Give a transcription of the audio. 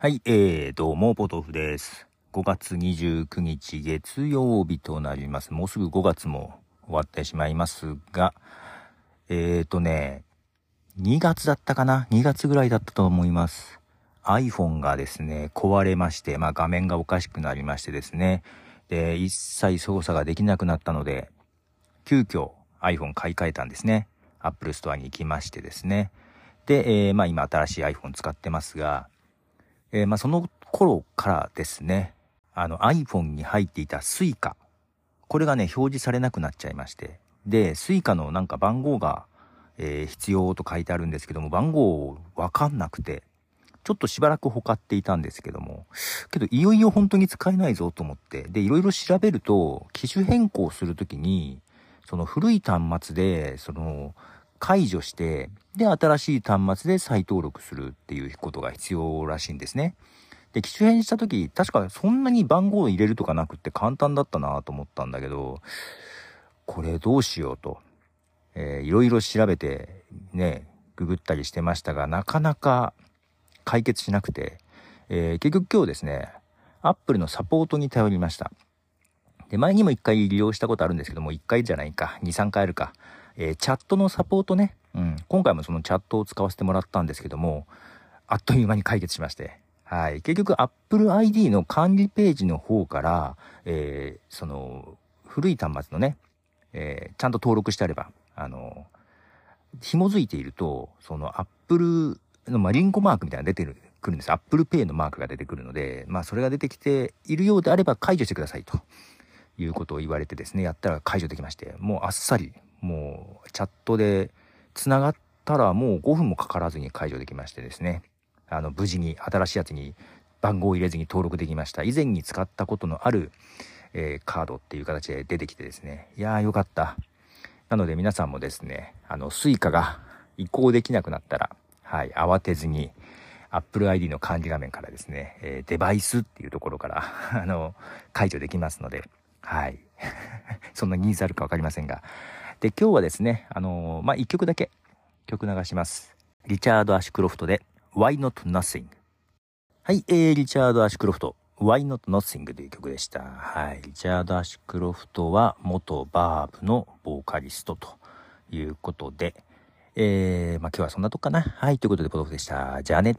はい、えー、どうも、ポトフです。5月29日月曜日となります。もうすぐ5月も終わってしまいますが、えーとね、2月だったかな ?2 月ぐらいだったと思います。iPhone がですね、壊れまして、まあ画面がおかしくなりましてですね、で、一切操作ができなくなったので、急遽 iPhone 買い替えたんですね。Apple Store に行きましてですね。で、えーまあ今新しい iPhone 使ってますが、えーまあその頃からですね、あの iPhone に入っていた Suica。これがね、表示されなくなっちゃいまして。で、Suica のなんか番号が、えー必要と書いてあるんですけども、番号わかんなくて、ちょっとしばらくほかっていたんですけども、けどいよいよ本当に使えないぞと思って、で、いろいろ調べると、機種変更するときに、その古い端末で、その、解除して、で、新しい端末で再登録するっていうことが必要らしいんですね。で、機種変したとき、確かそんなに番号を入れるとかなくって簡単だったなと思ったんだけど、これどうしようと、えーいろいろ調べて、ね、ググったりしてましたが、なかなか解決しなくて、えー結局今日ですね、アップルのサポートに頼りました。で、前にも一回利用したことあるんですけども、一回じゃないか、二、三回あるか。えーチャットのサポートね。うん。今回もそのチャットを使わせてもらったんですけども、あっという間に解決しまして。はい。結局、Apple ID の管理ページの方から、えーその、古い端末のね、えーちゃんと登録してあれば、あの、紐づいていると、その Apple の、まあ、リンゴマークみたいなのが出てるくるんです。Apple Pay のマークが出てくるので、まあ、それが出てきているようであれば解除してくださいということを言われてですね、やったら解除できまして、もうあっさり、もうチャットで繋がったらもう5分もかからずに解除できましてですね、あの、無事に新しいやつに番号を入れずに登録できました。以前に使ったことのある、えーカードっていう形で出てきてですね、いやーよかった。なので皆さんもですね、あの、スイカが移行できなくなったら、はい、慌てずに、Apple ID の管理画面からですね、えーデバイスっていうところから、あの、解除できますので、はい。そんなニーズあるかわかりませんが。で、今日はですね、あのまあ、一曲だけ曲流します。リチャード・アシュクロフトで Why Not Nothing。はい、えー、リチャード・アシュクロフト Why Not Nothing という曲でした。はい。リチャード・アシュクロフトは元バーブのボーカリストということで、えー、まあ、今日はそんなとこかな。はい、ということで、ポトフでした。じゃあね。